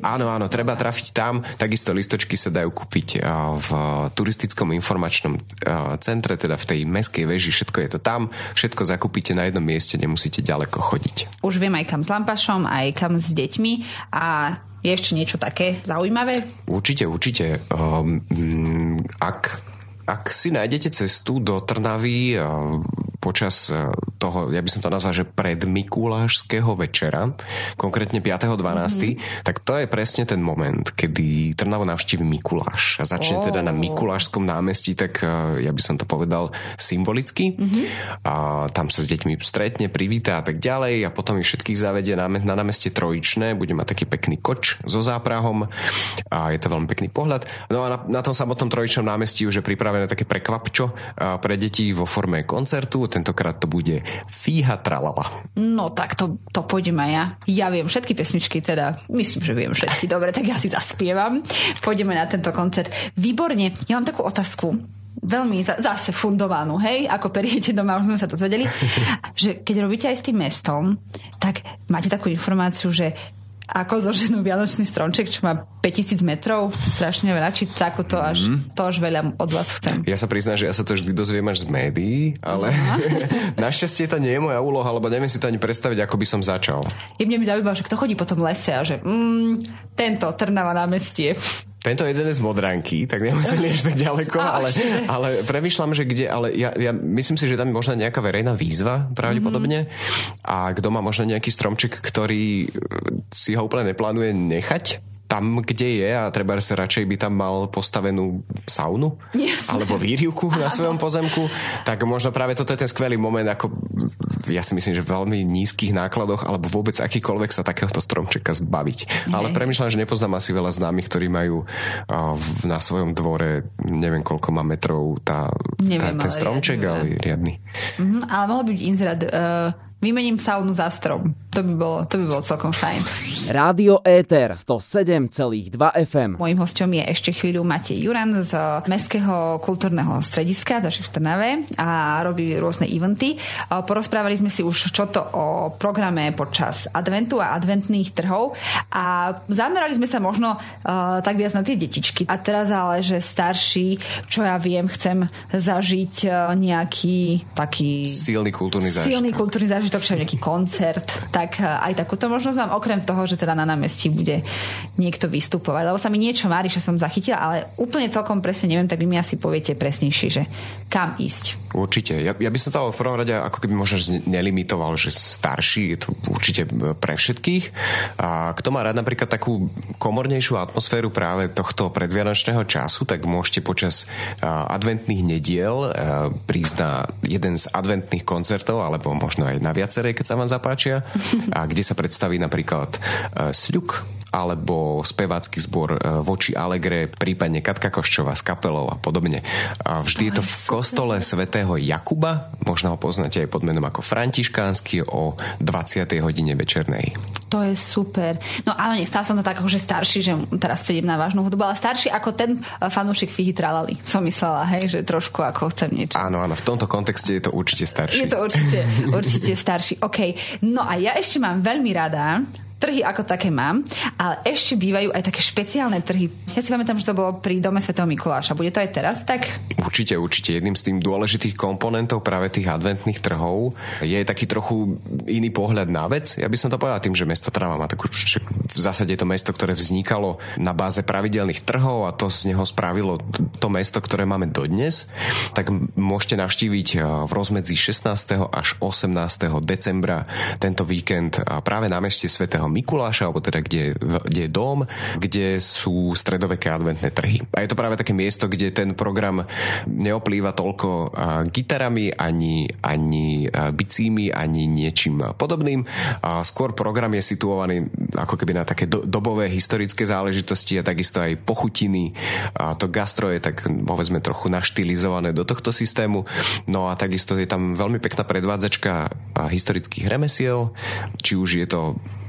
áno, áno, treba trafiť tam. Takisto listočky sa dajú kúpiť v turistickom informačnom centre, teda v tej meskej veži, všetko je to tam. Všetko zakúpite na jednom mieste, nemusíte ďaleko chodiť. Už viem aj kam s lampašom, aj kam s deťmi a je ešte niečo také zaujímavé? Určite, určite. Um, ak ak si nájdete cestu do Trnavy počas e, toho, ja by som to nazval, že predmikulášského večera, konkrétne 5.12., mm-hmm. tak to je presne ten moment, kedy Trnavo navštívi Mikuláš a začne oh. teda na Mikulášskom námestí, tak e, ja by som to povedal symbolicky. Mm-hmm. A tam sa s deťmi stretne, privíta a tak ďalej a potom ich všetkých zavedie na, na námestie Trojičné, bude mať taký pekný koč so záprahom a je to veľmi pekný pohľad. No a na, na tom samotnom Trojičnom námestí už je pripravené také prekvapčo pre deti vo forme koncertu, tentokrát to bude Fíha Tralala. No tak to, to pôjdem aj ja. Ja viem všetky pesničky, teda myslím, že viem všetky. Dobre, tak ja si zaspievam. Pôjdeme na tento koncert. Výborne. Ja mám takú otázku veľmi zase fundovanú, hej, ako periete doma, už sme sa to zvedeli, že keď robíte aj s tým mestom, tak máte takú informáciu, že ako zoženú Vianočný stromček, čo má 5000 metrov, strašne veľa, či takú to až, mm. to až veľa od vás chcem. Ja sa priznám, že ja sa to vždy dozviem až z médií, ale našťastie to nie je moja úloha, lebo neviem si to ani predstaviť, ako by som začal. Je mne by zaujímavé, že kto chodí po tom lese a že mm, tento Trnava námestie tento jeden je z Modranky, tak nemuseli až tak ďaleko, ale, ale premyšľam, že kde, ale ja, ja myslím si, že tam je možno nejaká verejná výzva pravdepodobne. Mm-hmm. a kto má možno nejaký stromček, ktorý si ho úplne neplánuje nechať, tam, kde je a treba sa radšej by tam mal postavenú saunu Jasne. alebo výrivku na svojom pozemku, tak možno práve toto je ten skvelý moment, ako ja si myslím, že v veľmi nízkych nákladoch alebo vôbec akýkoľvek sa takéhoto stromčeka zbaviť. Nie. Ale premyšľam, že nepoznám asi veľa známych, ktorí majú na svojom dvore neviem koľko má metrov tá, neviem, tá, ten stromček, ale riadny. Mm-hmm, ale mohol byť inzerát uh Vymením saunu za strom. To by bolo, to by bolo celkom fajn. Rádio Éter 107,2 FM. Mojím hostom je ešte chvíľu Matej Juran z Mestského kultúrneho strediska za v Trnave a robí rôzne eventy. Porozprávali sme si už čo to o programe počas adventu a adventných trhov a zamerali sme sa možno uh, tak viac na tie detičky. A teraz ale, že starší, čo ja viem, chcem zažiť uh, nejaký taký... Silný kultúrny zážitok. Silný kultúrny zážitok zážitok, čo nejaký koncert, tak e, aj takúto možnosť mám, okrem toho, že teda na námestí bude niekto vystupovať. Lebo sa mi niečo mári, že som zachytila, ale úplne celkom presne neviem, tak vy mi asi poviete presnejšie, že kam ísť. Určite. Ja, ja by som to v prvom rade ako keby možno nelimitoval, že starší je to určite pre všetkých. A kto má rád napríklad takú komornejšiu atmosféru práve tohto predvianočného času, tak môžete počas adventných nediel prísť na jeden z adventných koncertov, alebo možno aj na viacerej, keď sa vám zapáčia, a kde sa predstaví napríklad Sľuk, alebo spevácky zbor e, voči Alegre, prípadne Katka Koščová s kapelou a podobne. A vždy to je to v kostole svätého Jakuba, možno ho poznáte aj pod menom ako Františkánsky o 20. hodine večernej. To je super. No ale nechcel som to tak akože starší, že teraz prídem na vážnu hudbu, ale starší ako ten e, fanúšik Fihy Tralali. Som myslela, hej, že trošku ako chcem niečo. Áno, áno, v tomto kontexte je to určite starší. Je to určite, určite starší. OK. No a ja ešte mám veľmi rada trhy ako také mám, ale ešte bývajú aj také špeciálne trhy. Ja si pamätám, že to bolo pri Dome Svetého Mikuláša. Bude to aj teraz tak? Určite, určite. Jedným z tým dôležitých komponentov práve tých adventných trhov je taký trochu iný pohľad na vec. Ja by som to povedal tým, že mesto Trava má takú, v zásade to mesto, ktoré vznikalo na báze pravidelných trhov a to z neho spravilo to mesto, ktoré máme dodnes. Tak môžete navštíviť eh, v rozmedzi 16. až 18. decembra tento víkend práve na meste Svetého Mikuláša, alebo teda kde, kde je dom, kde sú stredoveké adventné trhy. A je to práve také miesto, kde ten program neoplýva toľko gitarami, ani, ani bicími, ani niečím podobným. A skôr program je situovaný ako keby na také do, dobové historické záležitosti a takisto aj pochutiny. A to gastro je tak povedzme trochu naštilizované do tohto systému. No a takisto je tam veľmi pekná predvádzačka historických remesiel, či už je to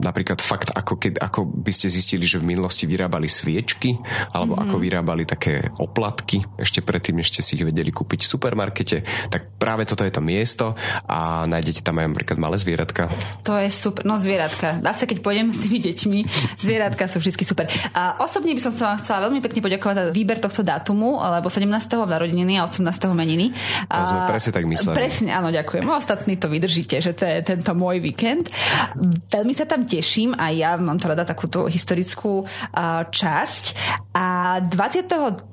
napríklad fakt, ako, keď, ako by ste zistili, že v minulosti vyrábali sviečky, alebo mm-hmm. ako vyrábali také oplatky, ešte predtým, ešte si ich vedeli kúpiť v supermarkete, tak práve toto je to miesto a nájdete tam aj napríklad malé zvieratka. To je super, no zvieratka. Dá sa, keď pôjdem s tými deťmi, zvieratka sú vždy super. A osobne by som sa vám chcela veľmi pekne poďakovať za výber tohto dátumu, lebo 17. narodeniny a 18. meniny. To sme presne tak mysleli. Presne, áno, ďakujem. Ostatní to vydržíte, že to je tento môj víkend. Veľmi sa tam teším a ja mám to rada takúto historickú uh, časť. A 23.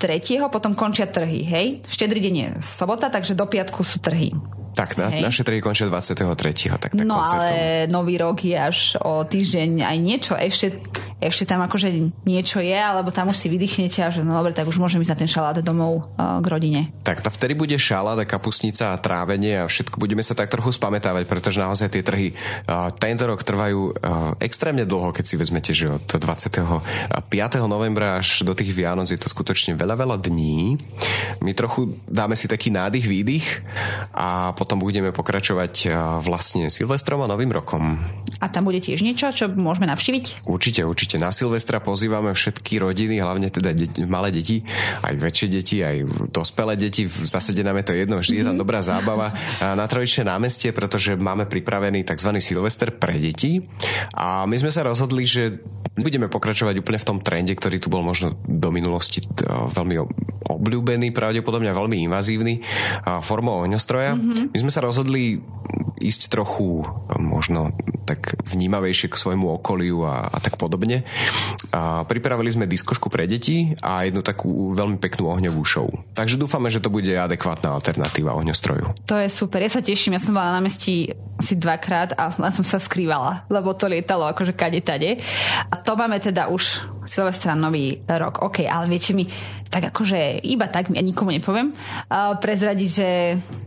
potom končia trhy, hej? Štedrý deň je sobota, takže do piatku sú trhy. Tak, na, naše trhy končia 23. Tak, tak no koncertom. ale nový rok je až o týždeň aj niečo. Ešte ešte tam akože niečo je, alebo tam už si vydýchnete a že no dobre, tak už môžem ísť na ten šalát domov uh, k rodine. Tak to vtedy bude šalát a kapusnica a trávenie a všetko budeme sa tak trochu spamätávať, pretože naozaj tie trhy uh, tento rok trvajú uh, extrémne dlho, keď si vezmete, že od 25. novembra až do tých Vianoc je to skutočne veľa, veľa dní. My trochu dáme si taký nádych, výdych a potom budeme pokračovať uh, vlastne Silvestrom a Novým rokom. A tam bude tiež niečo, čo môžeme navštíviť? Určite, určite na Silvestra pozývame všetky rodiny, hlavne teda de- malé deti, aj väčšie deti, aj dospelé deti. V zásade nám je to jedno, vždy je tam mhm. dobrá zábava na Trojičné námestie, pretože máme pripravený tzv. Silvester pre deti. A my sme sa rozhodli, že budeme pokračovať úplne v tom trende, ktorý tu bol možno do minulosti veľmi obľúbený, pravdepodobne veľmi invazívny formou ohňostroja. Mm-hmm. My sme sa rozhodli ísť trochu možno tak vnímavejšie k svojmu okoliu a, a tak podobne. A pripravili sme diskošku pre deti a jednu takú veľmi peknú ohňovú show. Takže dúfame, že to bude adekvátna alternatíva ohňostroju. To je super, ja sa teším, ja som bola na námestí asi dvakrát a som sa skrývala, lebo to lietalo akože kade tade. A to máme teda už Silvestra nový rok. OK, ale viete mi, tak akože iba tak, ja nikomu nepoviem, uh, prezradiť, že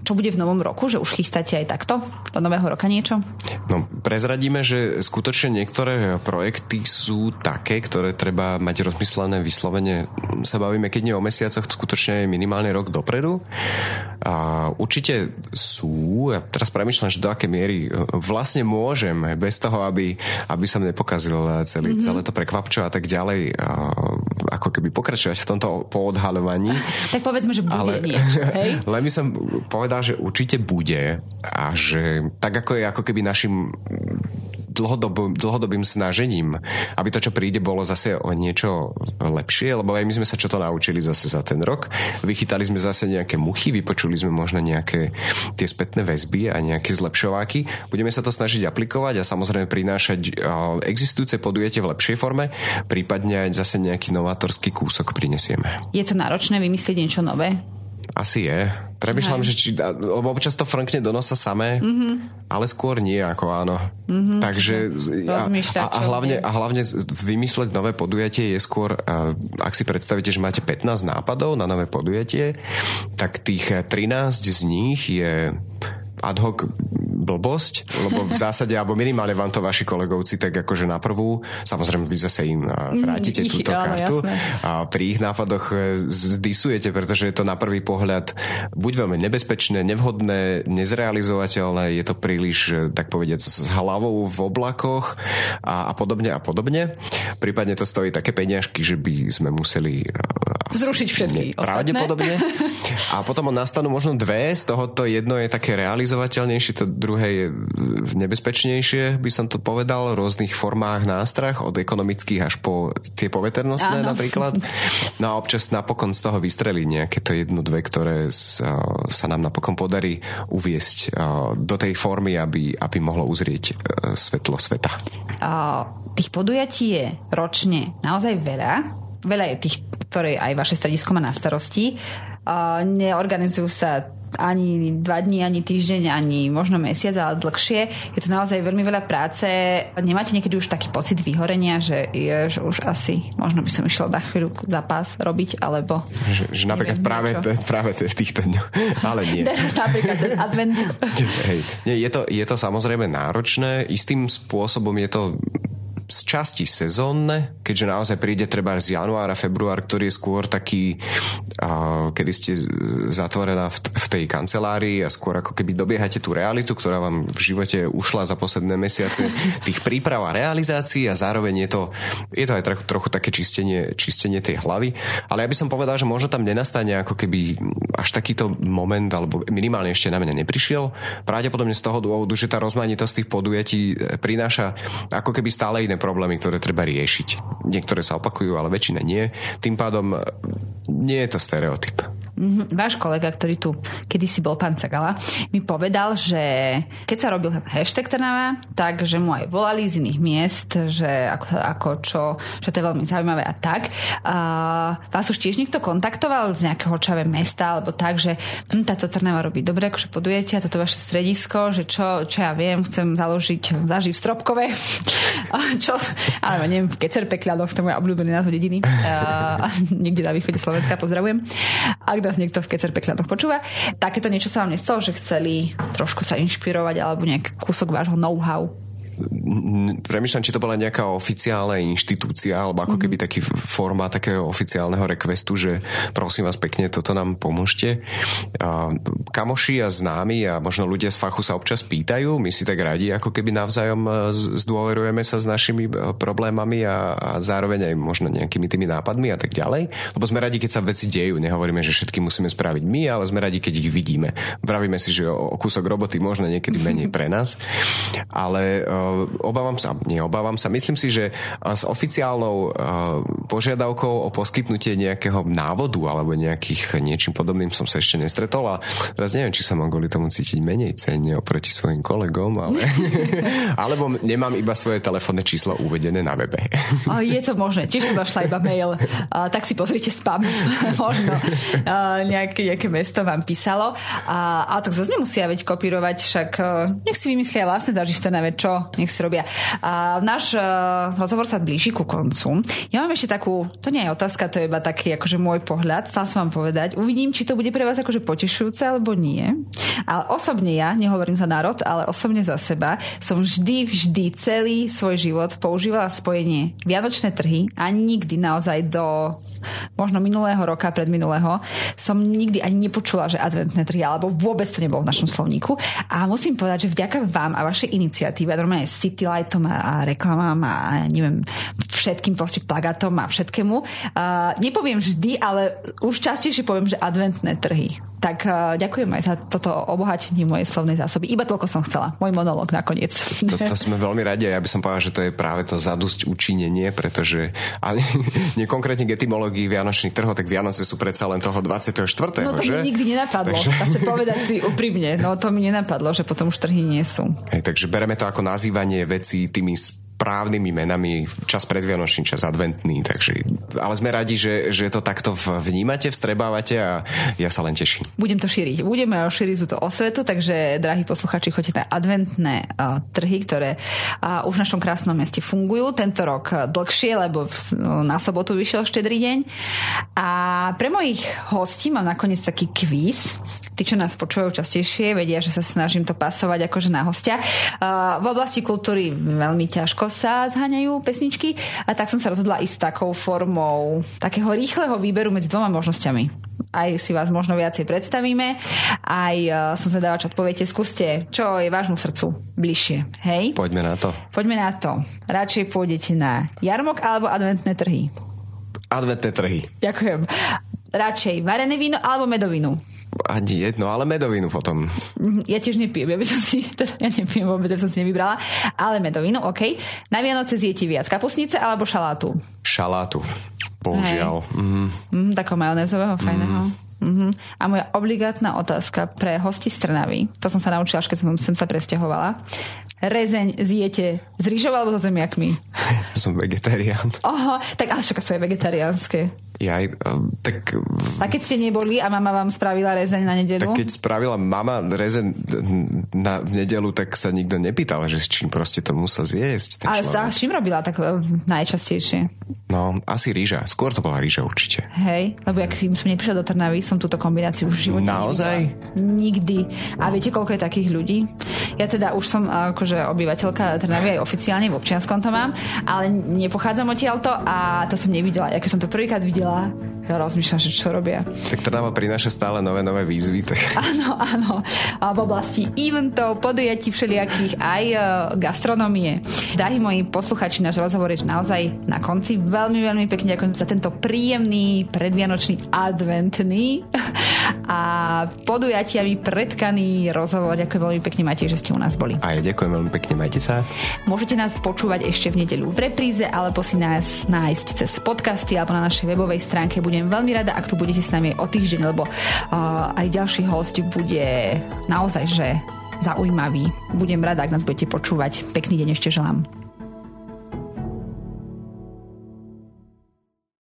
čo bude v novom roku, že už chystáte aj takto do nového roka niečo? No, prezradíme, že skutočne niektoré projekty sú také, ktoré treba mať rozmyslené vyslovene. Sa bavíme, keď nie o mesiacoch, skutočne minimálne rok dopredu. A určite sú, ja teraz premyšľam, že do aké miery vlastne môžem bez toho, aby, aby som nepokazil celý, mm-hmm. celé to prekvapčo a tak ďalej, a, ako keby pokračovať v tomto poodhaľovaní. tak povedzme, že bude ale, niečo, hej? Len by som povedal, že určite bude a že tak ako je ako keby našim dlhodob, dlhodobým snažením, aby to, čo príde, bolo zase o niečo lepšie, lebo aj my sme sa čo to naučili zase za ten rok. Vychytali sme zase nejaké muchy, vypočuli sme možno nejaké tie spätné väzby a nejaké zlepšováky. Budeme sa to snažiť aplikovať a samozrejme prinášať existujúce podujatie v lepšej forme, prípadne aj zase nejaký novátorský kúsok prinesieme. Je to náročné vymyslieť niečo nové? Asi je. Premýšľam, že či, lebo občas to frnkne do nosa samé, mm-hmm. ale skôr nie ako áno. Mm-hmm. Takže a, a, a, hlavne, a hlavne vymysleť nové podujatie je skôr, ak si predstavíte, že máte 15 nápadov na nové podujatie, tak tých 13 z nich je ad hoc blbosť, lebo v zásade, alebo minimálne vám to vaši kolegovci tak akože na prvú, samozrejme vy zase im vrátite mm, túto kartu. a pri ich nápadoch e, zdisujete, pretože je to na prvý pohľad buď veľmi nebezpečné, nevhodné, nezrealizovateľné, je to príliš, e, tak povedať, s hlavou v oblakoch a, a podobne a podobne. Prípadne to stojí také peniažky, že by sme museli e, zrušiť všetky ne, Pravdepodobne. A potom nastanú možno dve, z tohoto jedno je také realizovateľnejšie, to druhé druhé je nebezpečnejšie, by som to povedal, v rôznych formách nástrach, od ekonomických až po tie poveternostné Áno. napríklad. No a občas napokon z toho vystrelí nejaké to jedno, dve, ktoré sa, sa nám napokon podarí uviesť do tej formy, aby, aby mohlo uzrieť e, svetlo sveta. Tých podujatí je ročne naozaj veľa. Veľa je tých, ktoré aj vaše stredisko má na starosti. Neorganizujú sa ani dva dní, ani týždeň, ani možno mesiac, ale dlhšie. Je to naozaj veľmi veľa práce. Nemáte niekedy už taký pocit vyhorenia, že, je, že už asi možno by som išiel na chvíľu zápas robiť, alebo... Že, že napríklad neviem, práve, te, práve te, v týchto dňoch. Ale nie. Teraz napríklad ten advent. Hej. Nie, je, to, je to samozrejme náročné. Istým spôsobom je to časti sezónne, keďže naozaj príde treba z januára, február, ktorý je skôr taký, uh, kedy ste zatvorená v, v tej kancelárii a skôr ako keby dobiehate tú realitu, ktorá vám v živote ušla za posledné mesiace tých príprav a realizácií a zároveň je to, je to aj trochu, trochu také čistenie, čistenie tej hlavy. Ale ja by som povedal, že možno tam nenastane ako keby až takýto moment, alebo minimálne ešte na mňa neprišiel. Pravdepodobne z toho dôvodu, že tá rozmanitosť tých podujatí prináša ako keby stále iné problémy, ktoré treba riešiť. Niektoré sa opakujú, ale väčšina nie. Tým pádom nie je to stereotyp. Mm-hmm. Váš kolega, ktorý tu kedysi bol pán Cagala, mi povedal, že keď sa robil hashtag Trnava, tak že mu aj volali z iných miest, že ako, ako čo, že to je veľmi zaujímavé a tak. A vás už tiež niekto kontaktoval z nejakého čave mesta alebo tak, že hm, táto Trnava robí dobre, akože podujete a toto vaše stredisko, že čo, čo ja viem, chcem založiť zaživ stropkové, čo, ale neviem, v Kecerpekľadoch, to je moja obľúbený názov dediny, a, niekde na východe Slovenska, pozdravujem. Ak nás niekto v Kecer Pekľadoch počúva. Takéto niečo sa vám nestalo, že chceli trošku sa inšpirovať alebo nejaký kúsok vášho know-how? Premyšľam, či to bola nejaká oficiálna inštitúcia, alebo ako keby taký forma takého oficiálneho requestu, že prosím vás pekne, toto nám pomôžte. Kamoši a známi a možno ľudia z fachu sa občas pýtajú, my si tak radi ako keby navzájom e, zdôverujeme sa s našimi e, problémami a, a zároveň aj možno nejakými tými nápadmi a tak ďalej. Lebo sme radi, keď sa veci dejú. Nehovoríme, že všetky musíme spraviť my, ale sme radi, keď ich vidíme. Vravíme si, že o kúsok roboty možno niekedy menej pre nás. Ale uh, obávam sa, nie obávam sa, myslím si, že s oficiálnou požiadavkou o poskytnutie nejakého návodu alebo nejakých niečím podobným som sa ešte nestretol a teraz neviem, či sa mám kvôli tomu cítiť menej cenne oproti svojim kolegom, ale alebo nemám iba svoje telefónne číslo uvedené na webe. je to možné, tiež som našla iba mail, tak si pozrite spam, možno nejaké, nejaké mesto vám písalo. A, tak zase nemusia veď kopírovať, však nech si vymyslia vlastné zaživtené, čo, nech si robia. A náš uh, rozhovor sa blíži ku koncu. Ja mám ešte takú, to nie je otázka, to je iba taký akože môj pohľad, chcel som vám povedať. Uvidím, či to bude pre vás akože potešujúce alebo nie. Ale osobne ja, nehovorím za národ, ale osobne za seba, som vždy, vždy celý svoj život používala spojenie Vianočné trhy a nikdy naozaj do možno minulého roka, predminulého, som nikdy ani nepočula, že adventné trhy, alebo vôbec to nebolo v našom slovníku. A musím povedať, že vďaka vám a vašej iniciatíve, normálne City Lightom a, reklamám a neviem, všetkým proste plagátom a všetkému, uh, nepoviem vždy, ale už častejšie poviem, že adventné trhy Tak uh, ďakujem aj za toto obohatenie mojej slovnej zásoby. Iba toľko som chcela. Môj monológ nakoniec. To, to sme veľmi radi a ja by som povedal, že to je práve to zadusť učinenie, pretože ale nie konkrétne k etymológii Vianočných trhov, tak Vianoce sú predsa len toho 24. No to že? mi nikdy nenapadlo. Takže... Zase povedať si úprimne. No to mi nenapadlo, že potom už trhy nie sú. Hej, takže bereme to ako nazývanie vecí tými správnymi menami, čas predvianočný, čas adventný, takže, ale sme radi, že, že to takto vnímate, vstrebávate a ja sa len teším. Budem to šíriť. Budeme šíriť túto osvetu, takže, drahí posluchači, choďte na adventné uh, trhy, ktoré uh, už v našom krásnom meste fungujú. Tento rok dlhšie, lebo v, no, na sobotu vyšiel štedrý deň. A pre mojich hostí mám nakoniec taký kvíz. Tí, čo nás počujú častejšie, vedia, že sa snažím to pasovať akože na hostia. Uh, v oblasti kultúry veľmi ťažko sa zháňajú pesničky a tak som sa rozhodla ísť takou formou takého rýchleho výberu medzi dvoma možnosťami aj si vás možno viacej predstavíme, aj uh, som dáva, čo odpoviete, skúste, čo je vášmu srdcu bližšie, hej? Poďme na to. Poďme na to. Radšej pôjdete na jarmok alebo adventné trhy? Adventné trhy. Ďakujem. Radšej varené víno alebo medovinu? Ani jedno, ale medovinu potom. Ja tiež nepijem, ja by som si, teda ja nepijem vôbec, ja som si nevybrala, ale medovinu, OK. Na Vianoce zjete viac kapusnice alebo šalátu? Šalátu, bohužiaľ. Mm. Mm, takého majonézového, fajného. Mm. Uh-huh. A moja obligátna otázka pre hosti z Trnavy, to som sa naučila, až keď som sem sa presťahovala. Rezeň zjete s rýžou alebo so zemiakmi? Som vegetarián. Oho, tak ale však sú aj vegetariánske. Ja, tak... A keď ste neboli a mama vám spravila rezeň na nedelu? Tak keď spravila mama rezeň na nedelu, tak sa nikto nepýtal, že s čím proste to musel zjesť. Ale sa s čím robila tak e, najčastejšie? No, asi rýža. Skôr to bola rýža určite. Hej, lebo ak som neprišla do Trnavy, som túto kombináciu v živote Naozaj? Nevidela. Nikdy. A viete, koľko je takých ľudí? Ja teda už som akože obyvateľka Trnavy aj oficiálne v občianskom to mám, ale nepochádzam odtiaľto a to som nevidela. Ja som to prvýkrát videla, rozmýšľam, že čo robia. Tak to nám prináša stále nové, nové výzvy. Tak... Áno, áno. A v oblasti eventov, podujatí všelijakých aj uh, gastronomie. Drahí moji posluchači, náš rozhovor je naozaj na konci. Veľmi, veľmi pekne ďakujem za tento príjemný predvianočný adventný a podujatiami predkaný rozhovor. Ďakujem veľmi pekne, Matej, že ste u nás boli. A ja ďakujem veľmi pekne, majte sa. Môžete nás počúvať ešte v nedeľu v repríze, alebo si nás nájsť cez podcasty alebo na našej webovej stránke. Budem veľmi rada, ak tu budete s nami o týždeň, lebo uh, aj ďalší host bude naozaj, že zaujímavý. Budem rada, ak nás budete počúvať. Pekný deň ešte želám.